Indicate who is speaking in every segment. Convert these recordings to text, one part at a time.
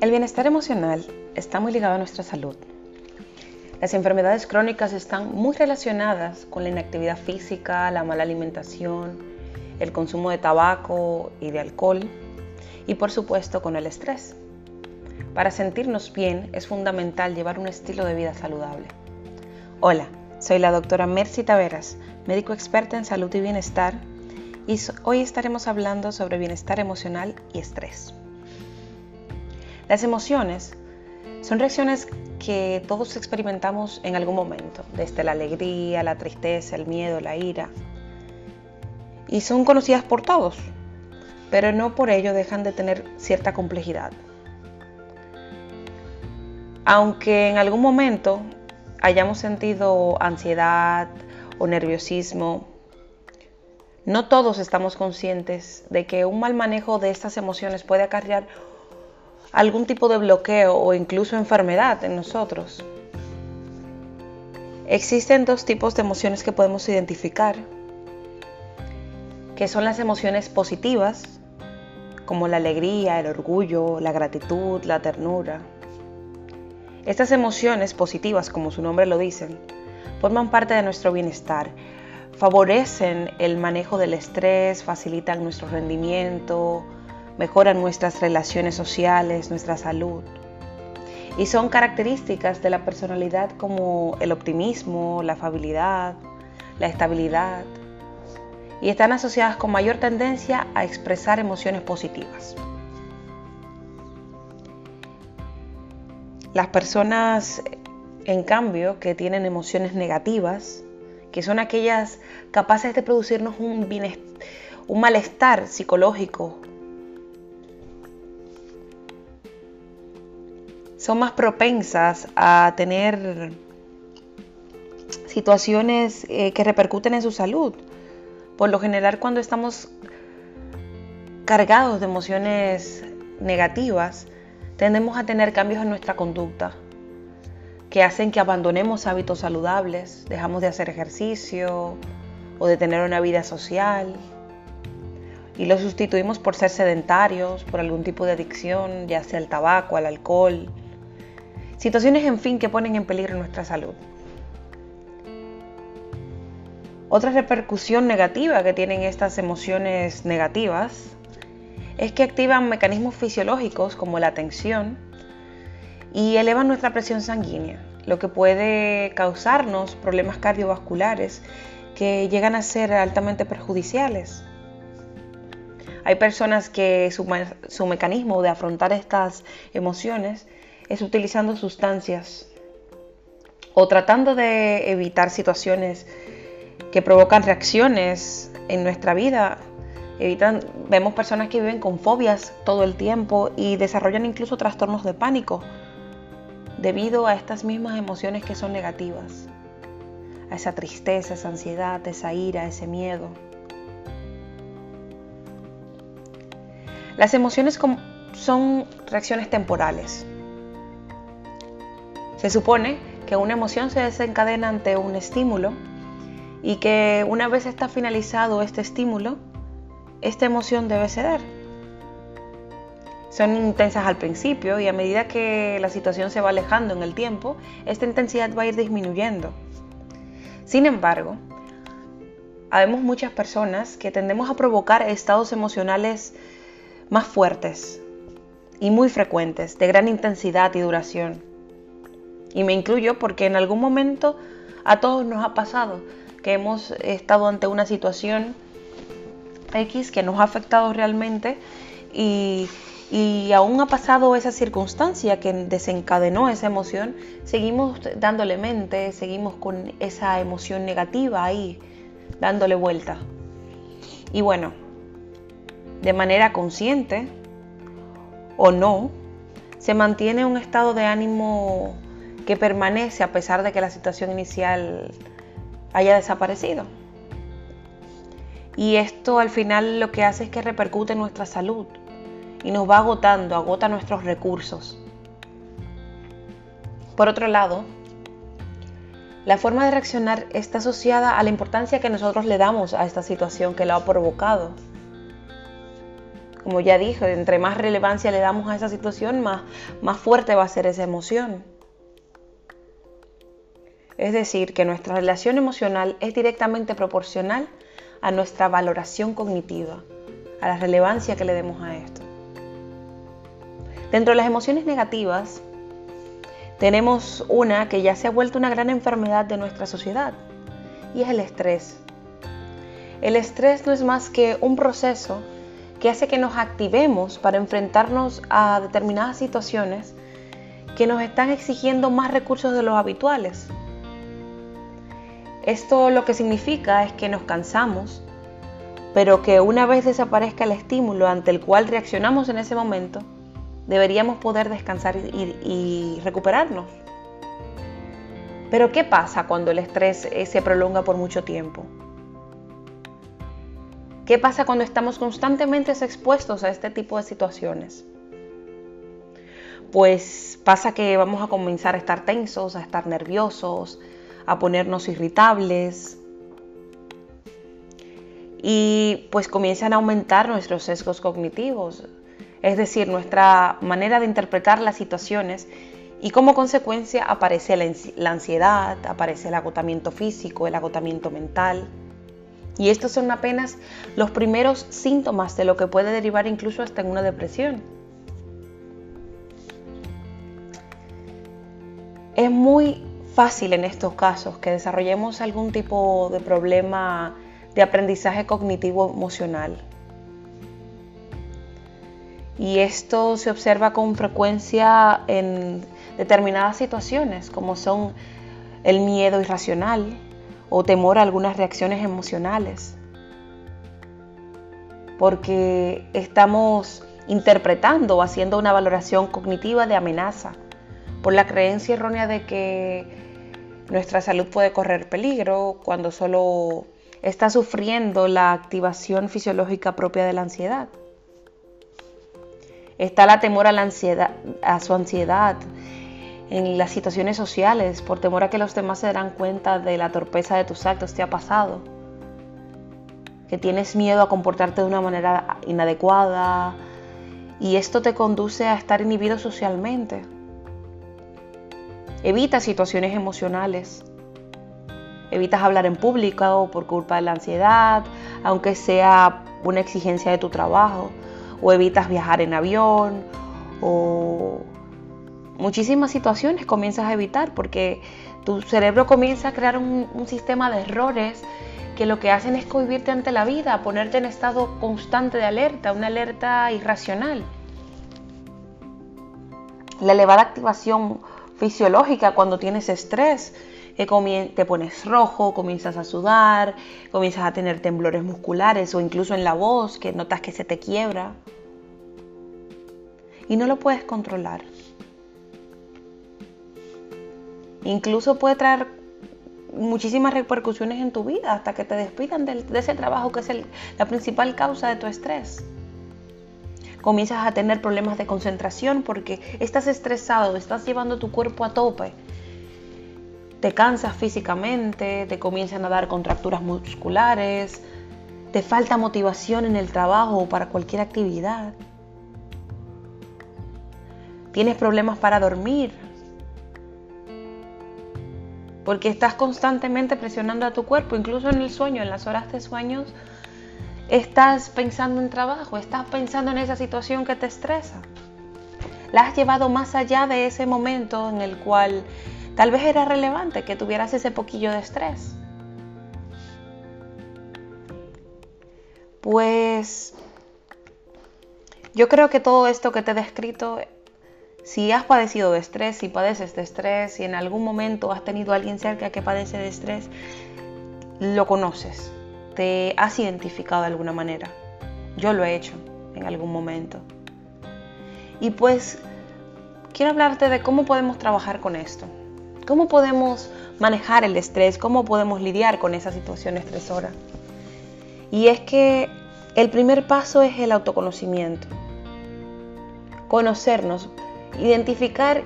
Speaker 1: El bienestar emocional está muy ligado a nuestra salud. Las enfermedades crónicas están muy relacionadas con la inactividad física, la mala alimentación, el consumo de tabaco y de alcohol y por supuesto con el estrés. Para sentirnos bien es fundamental llevar un estilo de vida saludable. Hola, soy la doctora Mercy Taveras, médico experta en salud y bienestar y hoy estaremos hablando sobre bienestar emocional y estrés. Las emociones son reacciones que todos experimentamos en algún momento, desde la alegría, la tristeza, el miedo, la ira. Y son conocidas por todos, pero no por ello dejan de tener cierta complejidad. Aunque en algún momento hayamos sentido ansiedad o nerviosismo, no todos estamos conscientes de que un mal manejo de estas emociones puede acarrear algún tipo de bloqueo o incluso enfermedad en nosotros. Existen dos tipos de emociones que podemos identificar, que son las emociones positivas, como la alegría, el orgullo, la gratitud, la ternura. Estas emociones positivas, como su nombre lo dicen, forman parte de nuestro bienestar, favorecen el manejo del estrés, facilitan nuestro rendimiento, mejoran nuestras relaciones sociales, nuestra salud. Y son características de la personalidad como el optimismo, la afabilidad, la estabilidad. Y están asociadas con mayor tendencia a expresar emociones positivas. Las personas, en cambio, que tienen emociones negativas, que son aquellas capaces de producirnos un, un malestar psicológico son más propensas a tener situaciones eh, que repercuten en su salud. Por lo general cuando estamos cargados de emociones negativas, tendemos a tener cambios en nuestra conducta que hacen que abandonemos hábitos saludables, dejamos de hacer ejercicio o de tener una vida social y lo sustituimos por ser sedentarios, por algún tipo de adicción, ya sea al tabaco, al alcohol, Situaciones, en fin, que ponen en peligro nuestra salud. Otra repercusión negativa que tienen estas emociones negativas es que activan mecanismos fisiológicos como la tensión y elevan nuestra presión sanguínea, lo que puede causarnos problemas cardiovasculares que llegan a ser altamente perjudiciales. Hay personas que su, su mecanismo de afrontar estas emociones es utilizando sustancias o tratando de evitar situaciones que provocan reacciones en nuestra vida. Evitan, vemos personas que viven con fobias todo el tiempo y desarrollan incluso trastornos de pánico debido a estas mismas emociones que son negativas, a esa tristeza, esa ansiedad, esa ira, ese miedo. Las emociones son reacciones temporales, se supone que una emoción se desencadena ante un estímulo y que una vez está finalizado este estímulo, esta emoción debe ceder. Son intensas al principio y a medida que la situación se va alejando en el tiempo, esta intensidad va a ir disminuyendo. Sin embargo, habemos muchas personas que tendemos a provocar estados emocionales más fuertes y muy frecuentes, de gran intensidad y duración. Y me incluyo porque en algún momento a todos nos ha pasado que hemos estado ante una situación X que nos ha afectado realmente y, aún ha pasado esa circunstancia que desencadenó esa emoción, seguimos dándole mente, seguimos con esa emoción negativa ahí, dándole vuelta. Y bueno, de manera consciente o no, se mantiene un estado de ánimo que permanece a pesar de que la situación inicial haya desaparecido. Y esto al final lo que hace es que repercute en nuestra salud y nos va agotando, agota nuestros recursos. Por otro lado, la forma de reaccionar está asociada a la importancia que nosotros le damos a esta situación que lo ha provocado. Como ya dije, entre más relevancia le damos a esa situación, más, más fuerte va a ser esa emoción. Es decir, que nuestra relación emocional es directamente proporcional a nuestra valoración cognitiva, a la relevancia que le demos a esto. Dentro de las emociones negativas, tenemos una que ya se ha vuelto una gran enfermedad de nuestra sociedad, y es el estrés. El estrés no es más que un proceso que hace que nos activemos para enfrentarnos a determinadas situaciones que nos están exigiendo más recursos de los habituales. Esto lo que significa es que nos cansamos, pero que una vez desaparezca el estímulo ante el cual reaccionamos en ese momento, deberíamos poder descansar y, recuperarnos. Pero ¿qué pasa cuando el estrés eh, se prolonga por mucho tiempo? ¿Qué pasa cuando estamos constantemente expuestos a este tipo de situaciones? Pues pasa que vamos a comenzar a estar tensos, a estar nerviosos, a ponernos irritables. Y pues comienzan a aumentar nuestros sesgos cognitivos, es decir, nuestra manera de interpretar las situaciones y como consecuencia aparece la ansiedad, aparece el agotamiento físico, el agotamiento mental. Y estos son apenas los primeros síntomas de lo que puede derivar incluso hasta en una depresión. Es muy fácil en estos casos que desarrollemos algún tipo de problema de aprendizaje cognitivo emocional. Y esto se observa con frecuencia en determinadas situaciones, como son el miedo irracional o temor a algunas reacciones emocionales. Porque estamos interpretando o haciendo una valoración cognitiva de amenaza por la creencia errónea de que nuestra salud puede correr peligro cuando solo está sufriendo la activación fisiológica propia de la ansiedad. Está la temor a, la ansiedad, a su ansiedad en las situaciones sociales, por temor a que los demás se darán cuenta de la torpeza de tus actos, te ha pasado. Que tienes miedo a comportarte de una manera inadecuada y esto te conduce a estar inhibido socialmente Evita situaciones emocionales. Evitas hablar en público por culpa de la ansiedad, aunque sea una exigencia de tu trabajo. O evitas viajar en avión. O muchísimas situaciones comienzas a evitar porque tu cerebro comienza a crear un, un sistema de errores que lo que hacen es cohibirte ante la vida, ponerte en estado constante de alerta, una alerta irracional. La elevada activación fisiológica cuando tienes estrés, te pones rojo, comienzas a sudar, comienzas a tener temblores musculares o incluso en la voz, que notas que se te quiebra. Y no lo puedes controlar. Incluso puede traer muchísimas repercusiones en tu vida hasta que te despidan de, ese trabajo que es la principal causa de tu estrés comienzas a tener problemas de concentración porque estás estresado, estás llevando tu cuerpo a tope. Te cansas físicamente, te comienzan a dar contracturas musculares, te falta motivación en el trabajo o para cualquier actividad. Tienes problemas para dormir, porque estás constantemente presionando a tu cuerpo, incluso en el sueño, en las horas de sueños, Estás pensando en trabajo, estás pensando en esa situación que te estresa. La has llevado más allá de ese momento en el cual tal vez era relevante que tuvieras ese poquillo de estrés. Pues yo creo que todo esto que te he descrito, si has padecido de estrés, si padeces de estrés, si en algún momento has tenido a alguien cerca que padece de estrés, lo conoces te has identificado de alguna manera. Yo lo he hecho en algún momento. Y pues quiero hablarte de cómo podemos trabajar con esto. ¿Cómo podemos manejar el estrés? ¿Cómo podemos lidiar con esa situación estresora? Y es que el primer paso es el autoconocimiento. Conocernos, identificar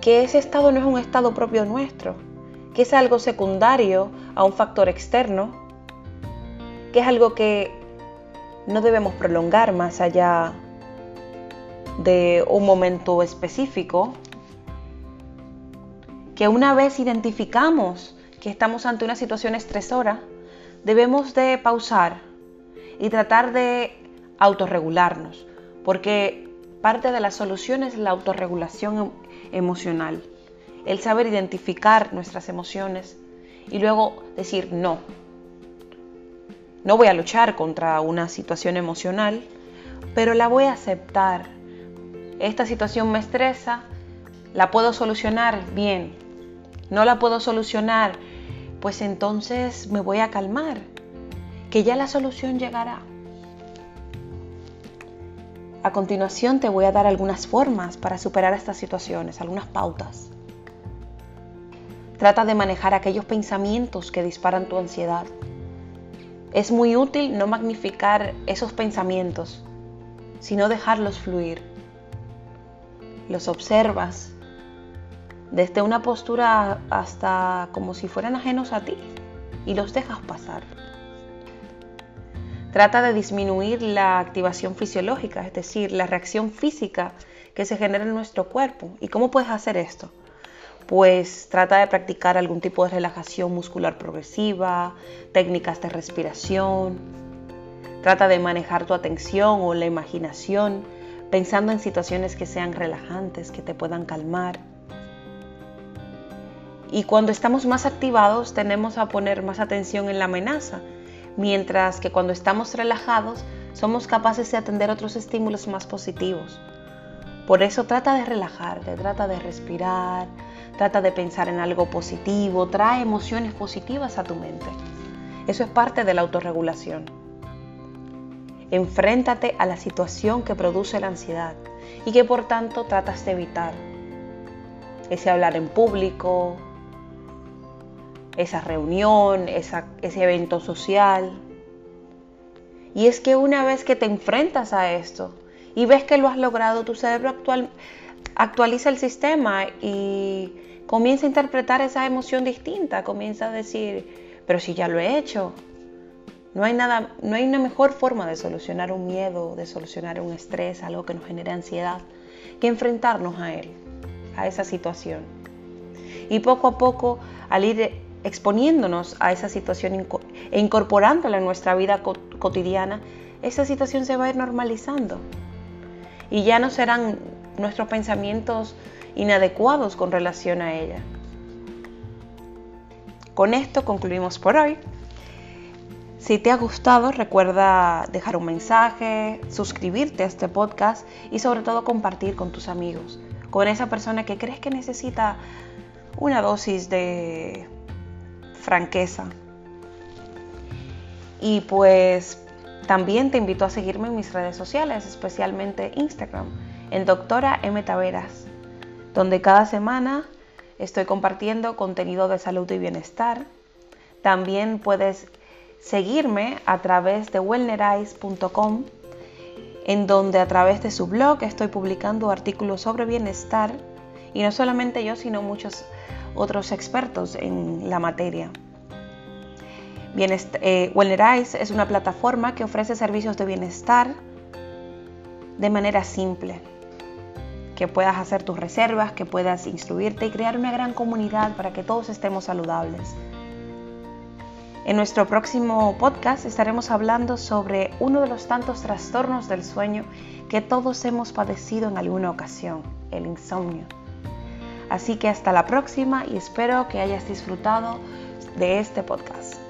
Speaker 1: que ese estado no es un estado propio nuestro, que es algo secundario a un factor externo que es algo que no debemos prolongar más allá de un momento específico, que una vez identificamos que estamos ante una situación estresora, debemos de pausar y tratar de autorregularnos, porque parte de la solución es la autorregulación em, emocional, el saber identificar nuestras emociones y luego decir no. No voy a luchar contra una situación emocional, pero la voy a aceptar. Esta situación me estresa, la puedo solucionar bien. No la puedo solucionar, pues entonces me voy a calmar, que ya la solución llegará. A continuación te voy a dar algunas formas para superar estas situaciones, algunas pautas. Trata de manejar aquellos pensamientos que disparan tu ansiedad. Es muy útil no magnificar esos pensamientos, sino dejarlos fluir. Los observas desde una postura hasta como si fueran ajenos a ti y los dejas pasar. Trata de disminuir la activación fisiológica, es decir, la reacción física que se genera en nuestro cuerpo. ¿Y cómo puedes hacer esto? Pues trata de practicar algún tipo de relajación muscular progresiva, técnicas de respiración. Trata de manejar tu atención o la imaginación pensando en situaciones que sean relajantes, que te puedan calmar. Y cuando estamos más activados tendemos a poner más atención en la amenaza mientras que cuando estamos relajados somos capaces de atender otros estímulos más positivos. Por eso trata de relajarte, trata de respirar, trata de pensar en algo positivo, trae emociones positivas a tu mente. Eso es parte de la autorregulación. Enfréntate a la situación que produce la ansiedad y que por tanto tratas de evitar. Ese hablar en público, esa reunión, ese evento social. Y es que una vez que te enfrentas a esto y ves que lo has logrado, tu cerebro actual, actualiza el sistema y comienza a interpretar esa emoción distinta, comienza a decir, pero si ya lo he hecho, no hay nada, no hay una mejor forma de solucionar un miedo, de solucionar un estrés, algo que nos genera ansiedad, que enfrentarnos a él, a esa situación. Y poco a poco, al ir exponiéndonos a esa situación e incorporándola en nuestra vida cotidiana, esa situación se va a ir normalizando. Y ya no serán nuestros pensamientos inadecuados con relación a ella. Con esto concluimos por hoy. Si te ha gustado, recuerda dejar un mensaje, suscribirte a este podcast y sobre todo compartir con tus amigos, con esa persona que crees que necesita una dosis de franqueza. Y pues también te invito a seguirme en mis redes sociales, especialmente Instagram, en doctora M. Taveras, donde cada semana estoy compartiendo contenido de salud y bienestar. También puedes seguirme a través de wellnerize.com, en donde a través de su blog estoy publicando artículos sobre bienestar, y no solamente yo, sino muchos otros expertos en la materia. Eh, Wellnerize es una plataforma que ofrece servicios de bienestar de manera simple, que puedas hacer tus reservas, que puedas instruirte y crear una gran comunidad para que todos estemos saludables. En nuestro próximo podcast estaremos hablando sobre uno de los tantos trastornos del sueño que todos hemos padecido en alguna ocasión, el insomnio. Así que hasta la próxima y espero que hayas disfrutado de este podcast.